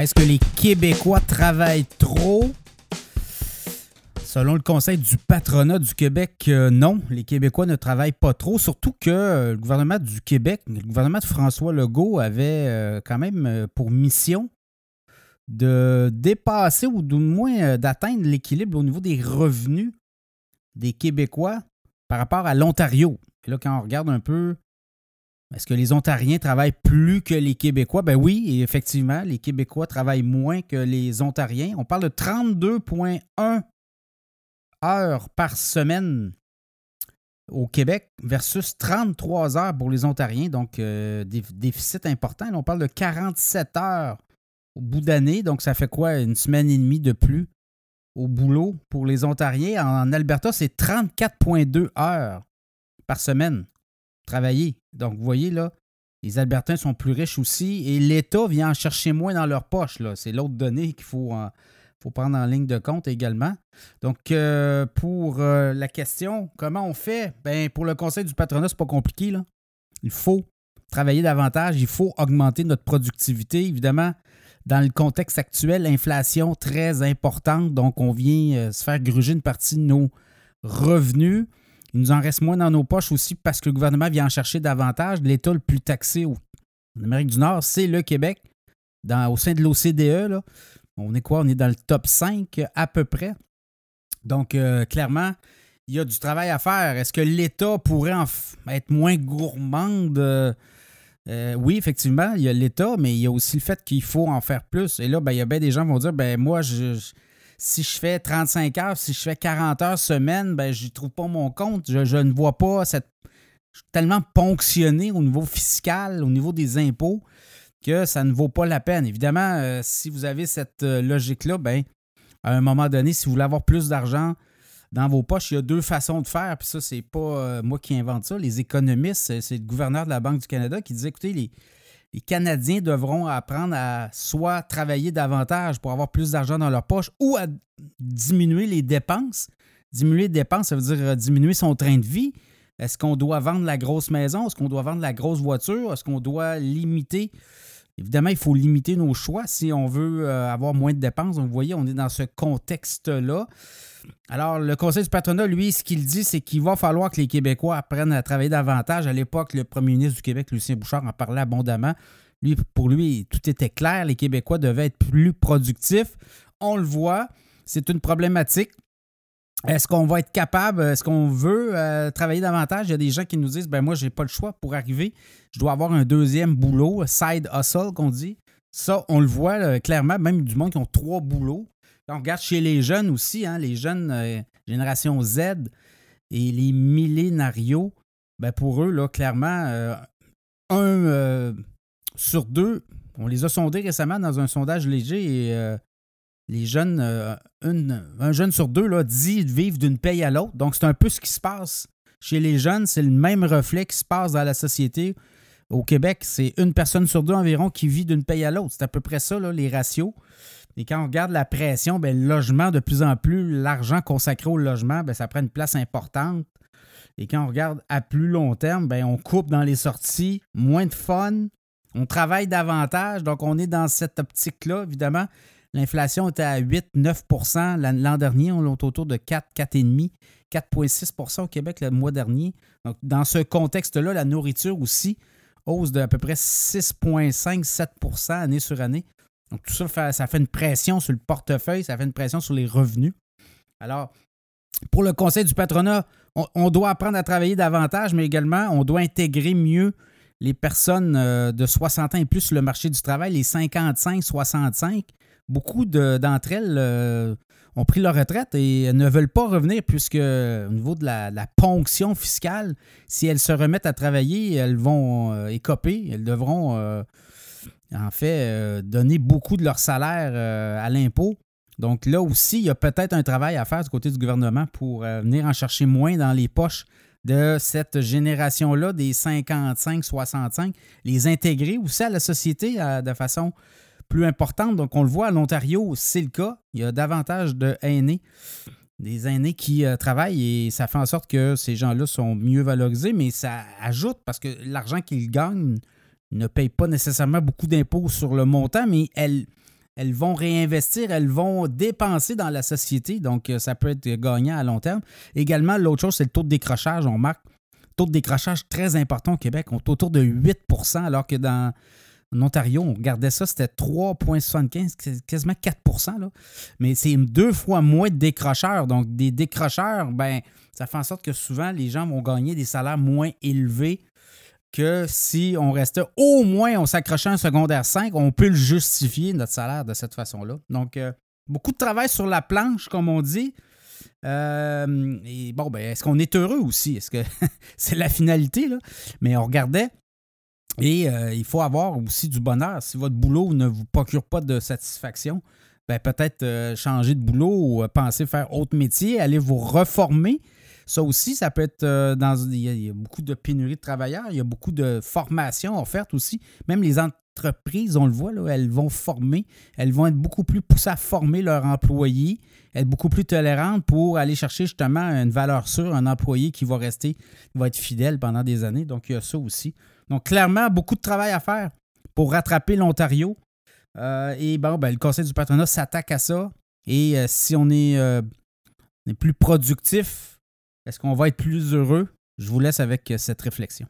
Est-ce que les Québécois travaillent trop? Selon le conseil du patronat du Québec, euh, non, les Québécois ne travaillent pas trop, surtout que euh, le gouvernement du Québec, le gouvernement de François Legault avait euh, quand même pour mission de dépasser ou du moins d'atteindre l'équilibre au niveau des revenus des Québécois par rapport à l'Ontario. Et là, quand on regarde un peu est-ce que les Ontariens travaillent plus que les Québécois? Ben oui, effectivement, les Québécois travaillent moins que les Ontariens. On parle de 32,1 heures par semaine au Québec versus 33 heures pour les Ontariens, donc euh, déficit important. on parle de 47 heures au bout d'année, donc ça fait quoi? Une semaine et demie de plus au boulot pour les Ontariens? En Alberta, c'est 34,2 heures par semaine travailler. Donc, vous voyez, là, les Albertains sont plus riches aussi et l'État vient en chercher moins dans leur poche. C'est l'autre donnée qu'il faut, faut, prendre en ligne de compte également. Donc, euh, pour euh, la question, comment on fait? Ben, pour le conseil du patronat, c'est pas compliqué. Là. Il faut travailler davantage, il faut augmenter notre productivité. Évidemment, dans le contexte actuel, l'inflation très importante, donc on vient euh, se faire gruger une partie de nos revenus. Il nous en reste moins dans nos poches aussi parce que le gouvernement vient en chercher davantage. L'État le plus taxé en Amérique du Nord, c'est le Québec. Au sein de l'OCDE, on est quoi? On est dans le top 5 à peu près. Donc, euh, clairement, il y a du travail à faire. Est-ce que l'État pourrait être moins gourmand? Euh, oui, effectivement, il y a l'État, mais il y a aussi le fait qu'il faut en faire plus. Et là, ben, il y a bien des gens qui vont dire ben moi, je si je fais 35 heures, si je fais 40 heures semaine, ben, je ne trouve pas mon compte. Je, ne vois pas cette. Je suis tellement ponctionné au niveau fiscal, au niveau des impôts, que ça ne vaut pas la peine. Évidemment, euh, si vous avez cette euh, logique-là, ben, à un moment donné, si vous voulez avoir plus d'argent dans vos poches, il y a deux façons de faire. Puis ça, c'est pas euh, moi qui invente ça. Les économistes, c'est le gouverneur de la Banque du Canada qui disait écoutez, les, les Canadiens devront apprendre à soit travailler davantage pour avoir plus d'argent dans leur poche ou à diminuer les dépenses. Diminuer les dépenses, ça veut dire euh, diminuer son train de vie. Est-ce qu'on doit vendre la grosse maison? Est-ce qu'on doit vendre la grosse voiture? Est-ce qu'on doit limiter? Évidemment, il faut limiter nos choix si on veut euh, avoir moins de dépenses. Donc, vous voyez, on est dans ce contexte-là. Alors, le Conseil du patronat, lui, ce qu'il dit, c'est qu'il va falloir que les Québécois apprennent à travailler davantage. À l'époque, le premier ministre du Québec, Lucien Bouchard, en parlait abondamment. Lui, pour lui, tout était clair. Les Québécois devaient être plus productifs. On le voit, c'est une problématique. Est-ce qu'on va être capable, est-ce qu'on veut euh, travailler davantage? Il y a des gens qui nous disent ben moi, je n'ai pas le choix pour arriver. Je dois avoir un deuxième boulot, side hustle qu'on dit. Ça, on le voit clairement, même du monde qui ont trois boulots on regarde chez les jeunes aussi, hein, les jeunes euh, génération Z et les millénarios, ben pour eux, là, clairement, euh, un sur deux, on les a sondés récemment dans un sondage léger et les jeunes, un jeune sur deux là, dit vivre d'une paye à l'autre. Donc, c'est un peu ce qui se passe chez les jeunes. C'est le même reflet qui se passe dans la société. Au Québec, c'est une personne sur deux environ qui vit d'une paye à l'autre. C'est à peu près ça, les ratios. Et quand on regarde la pression, ben, le logement, de plus en plus, l'argent consacré au logement, ben, ça prend une place importante. Et quand on regarde à plus long terme, ben, on coupe dans les sorties, moins de fun, on travaille davantage. Donc, on est dans cette optique-là, évidemment. L'inflation était à 8-9 L'an dernier, on est autour de 4, 4,5 4,6% au Québec le mois dernier. Donc, dans ce contexte-là, la nourriture aussi hausse de à peu près 6,5-7 année sur année. Donc, tout ça, ça fait une pression sur le portefeuille, ça fait une pression sur les revenus. Alors, pour le conseil du patronat, on, doit apprendre à travailler davantage, mais également, on doit intégrer mieux les personnes euh, de 60 ans et plus sur le marché du travail, les 55-65. Beaucoup d'entre elles euh, ont pris leur retraite et ne veulent pas revenir puisque au niveau de la, ponction fiscale, si elles se remettent à travailler, elles vont euh, écoper, elles devront en fait, euh, donner beaucoup de leur salaire euh, à l'impôt. Donc là aussi, il y a peut-être un travail à faire du côté du gouvernement pour euh, venir en chercher moins dans les poches de cette génération-là, des 55-65, les intégrer aussi à la société de façon plus importante. Donc on le voit à l'Ontario, c'est le cas. Il y a davantage de aînés, des aînés qui travaillent et ça fait en sorte que ces gens-là sont mieux valorisés, mais ça ajoute parce que l'argent qu'ils gagnent ne paye pas nécessairement beaucoup d'impôts sur le montant, mais elle, elles vont réinvestir, elles vont dépenser dans la société. Donc, ça peut être gagnant à long terme. Également, l'autre chose, c'est le taux de décrochage. On marque taux de décrochage très important au Québec. On est autour de 8 alors que dans en Ontario, on regardait ça, c'était 3,75, quasiment 4 là. Mais c'est deux fois moins de décrocheurs. Donc, des décrocheurs, ben, ça fait en sorte que souvent, les gens vont gagner des salaires moins élevés que si on restait au moins, on s'accrochait un secondaire 5, on peut le justifier, notre salaire, de cette façon-là. Donc, euh, beaucoup de travail sur la planche, comme on dit. Euh, et bon, ben, est-ce qu'on est heureux aussi? Est-ce que c'est la finalité, là? Mais on regardait et euh, il faut avoir aussi du bonheur. Si votre boulot ne vous procure pas de satisfaction, ben peut-être euh, changer de boulot ou euh, penser faire autre métier, aller vous reformer. Ça aussi, ça peut être dans. Il y, a, beaucoup de pénurie de travailleurs, il y a beaucoup de formations offertes aussi. Même les entreprises, on le voit, là, elles vont former, elles vont être beaucoup plus poussées à former leurs employés, être beaucoup plus tolérantes pour aller chercher justement une valeur sûre, un employé qui va rester, va être fidèle pendant des années. Donc, il y a ça aussi. Donc, clairement, beaucoup de travail à faire pour rattraper l'Ontario. Euh, et bon, ben, le Conseil du patronat s'attaque à ça. Et euh, si on euh, est, plus productif, est-ce qu'on va être plus heureux? Je vous laisse avec cette réflexion.